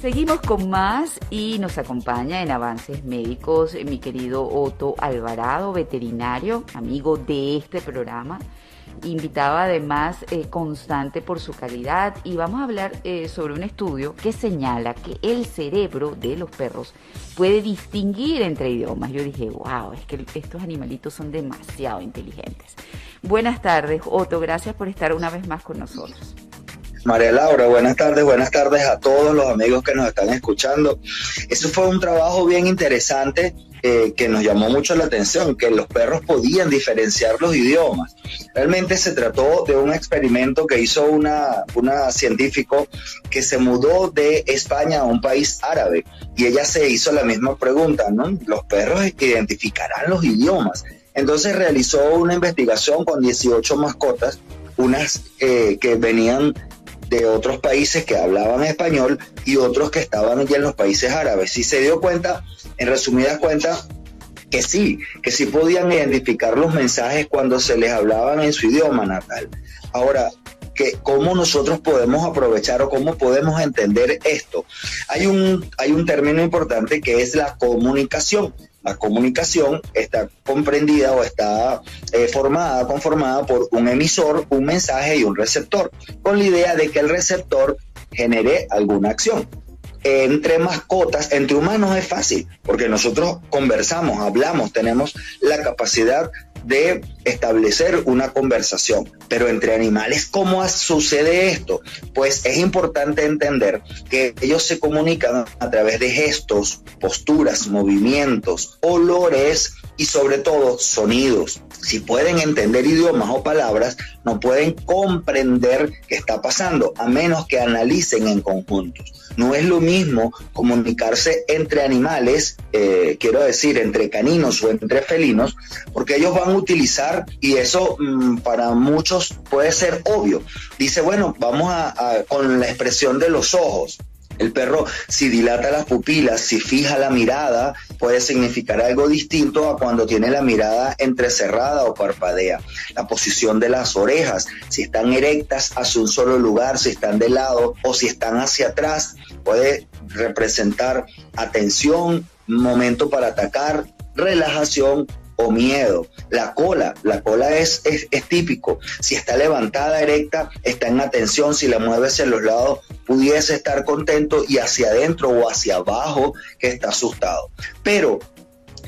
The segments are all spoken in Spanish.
Seguimos con más y nos acompaña en Avances Médicos mi querido Otto Alvarado, veterinario, amigo de este programa, invitado además eh, constante por su calidad y vamos a hablar eh, sobre un estudio que señala que el cerebro de los perros puede distinguir entre idiomas. Yo dije, wow, es que estos animalitos son demasiado inteligentes. Buenas tardes, Otto, gracias por estar una vez más con nosotros. María Laura, buenas tardes, buenas tardes a todos los amigos que nos están escuchando. Eso fue un trabajo bien interesante eh, que nos llamó mucho la atención, que los perros podían diferenciar los idiomas. Realmente se trató de un experimento que hizo una, una científico que se mudó de España a un país árabe y ella se hizo la misma pregunta, ¿no? ¿Los perros identificarán los idiomas? Entonces realizó una investigación con 18 mascotas, unas eh, que venían de otros países que hablaban español y otros que estaban ya en los países árabes. Y se dio cuenta, en resumidas cuentas, que sí, que sí podían identificar los mensajes cuando se les hablaban en su idioma natal. Ahora, que cómo nosotros podemos aprovechar o cómo podemos entender esto. Hay un, hay un término importante que es la comunicación. La comunicación está comprendida o está eh, formada, conformada por un emisor, un mensaje y un receptor, con la idea de que el receptor genere alguna acción. Entre mascotas, entre humanos es fácil, porque nosotros conversamos, hablamos, tenemos la capacidad de establecer una conversación. Pero entre animales, ¿cómo sucede esto? Pues es importante entender que ellos se comunican a través de gestos, posturas, movimientos, olores y sobre todo sonidos. Si pueden entender idiomas o palabras, no pueden comprender qué está pasando, a menos que analicen en conjuntos. No es lo mismo comunicarse entre animales, eh, quiero decir, entre caninos o entre felinos, porque ellos van a utilizar, y eso mm, para muchos puede ser obvio, dice, bueno, vamos a, con la expresión de los ojos. El perro, si dilata las pupilas, si fija la mirada, puede significar algo distinto a cuando tiene la mirada entrecerrada o parpadea. La posición de las orejas, si están erectas hacia un solo lugar, si están de lado o si están hacia atrás, puede representar atención, momento para atacar, relajación o miedo. La cola, la cola es, es, típico. Si está levantada, erecta, está en atención. Si la mueve hacia los lados, pudiese estar contento y hacia adentro o hacia abajo, que está asustado. Pero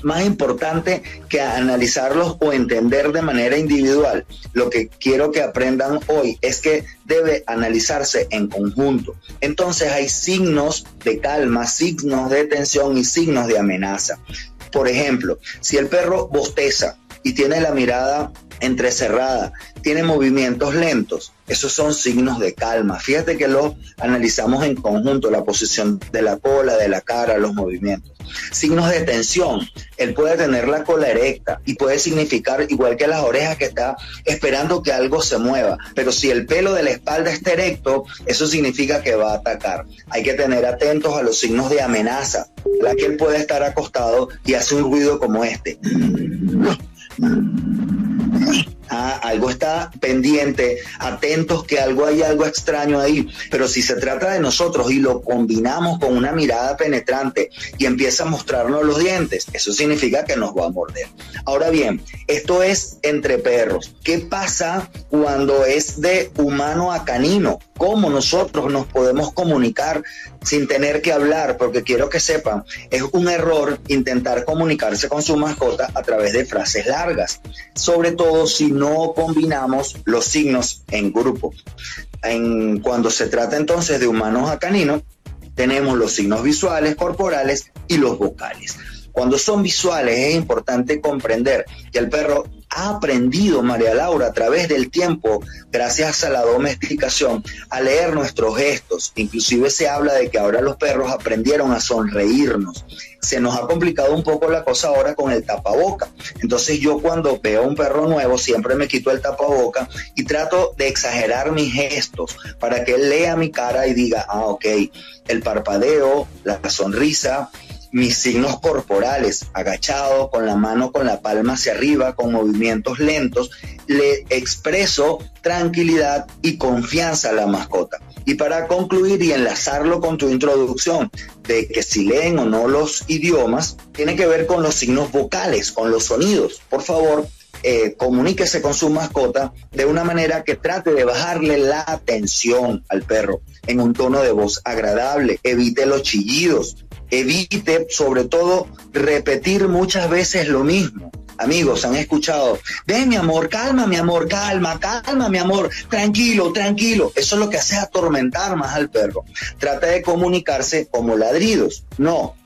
más importante que analizarlos o entender de manera individual. Lo que quiero que aprendan hoy es que debe analizarse en conjunto. Entonces hay signos de calma, signos de tensión y signos de amenaza. Por ejemplo, si el perro bosteza y tiene la mirada entrecerrada, tiene movimientos lentos, esos son signos de calma. Fíjate que lo analizamos en conjunto, la posición de la cola, de la cara, los movimientos. Signos de tensión, él puede tener la cola erecta y puede significar, igual que las orejas, que está esperando que algo se mueva. Pero si el pelo de la espalda está erecto, eso significa que va a atacar. Hay que tener atentos a los signos de amenaza, la que él puede estar acostado y hace un ruido como este. Algo está pendiente, atentos que algo hay algo extraño ahí. Pero si se trata de nosotros y lo combinamos con una mirada penetrante y empieza a mostrarnos los dientes, eso significa que nos va a morder. Ahora bien, esto es entre perros. ¿Qué pasa cuando es de humano a canino? ¿Cómo nosotros nos podemos comunicar sin tener que hablar? Porque quiero que sepan, es un error intentar comunicarse con su mascota a través de frases largas, sobre todo si no combinamos los signos en grupo. En, cuando se trata entonces de humanos a caninos, tenemos los signos visuales, corporales y los vocales. Cuando son visuales es importante comprender que el perro ha aprendido, María Laura, a través del tiempo, gracias a la domesticación, a leer nuestros gestos. Inclusive se habla de que ahora los perros aprendieron a sonreírnos. Se nos ha complicado un poco la cosa ahora con el tapaboca. Entonces yo cuando veo un perro nuevo siempre me quito el tapaboca y trato de exagerar mis gestos para que él lea mi cara y diga, ah, ok, el parpadeo, la sonrisa, mis signos corporales, agachado, con la mano con la palma hacia arriba, con movimientos lentos, le expreso tranquilidad y confianza a la mascota. Y para concluir y enlazarlo con tu introducción de que si leen o no los idiomas, tiene que ver con los signos vocales, con los sonidos. Por favor, eh, comuníquese con su mascota de una manera que trate de bajarle la atención al perro en un tono de voz agradable, evite los chillidos, evite sobre todo repetir muchas veces lo mismo. Amigos, han escuchado, ven mi amor, calma mi amor, calma, calma mi amor, tranquilo, tranquilo. Eso es lo que hace atormentar más al perro. Trata de comunicarse como ladridos. No,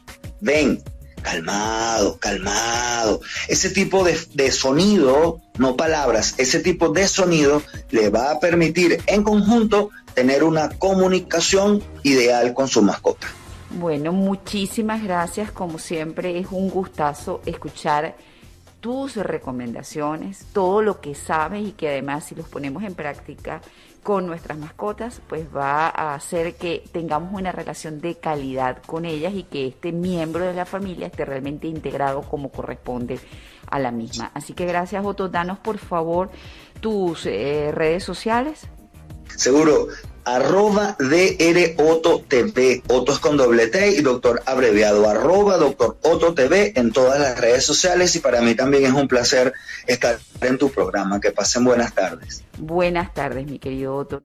ven, calmado, calmado. Ese tipo de, de, sonido, no palabras, ese tipo de sonido le va a permitir en conjunto tener una comunicación ideal con su mascota. Bueno, muchísimas gracias. Como siempre, es un gustazo escuchar tus recomendaciones, todo lo que sabes y que además si los ponemos en práctica con nuestras mascotas, pues va a hacer que tengamos una relación de calidad con ellas y que este miembro de la familia esté realmente integrado como corresponde a la misma. Así que gracias Otto, danos por favor tus eh, redes sociales. Seguro, arroba DR Otto TV, Otto es con doble T y doctor abreviado, arroba doctor Otto TV en todas las redes sociales y para mí también es un placer estar en tu programa. Que pasen buenas tardes. Buenas tardes, mi querido Otto.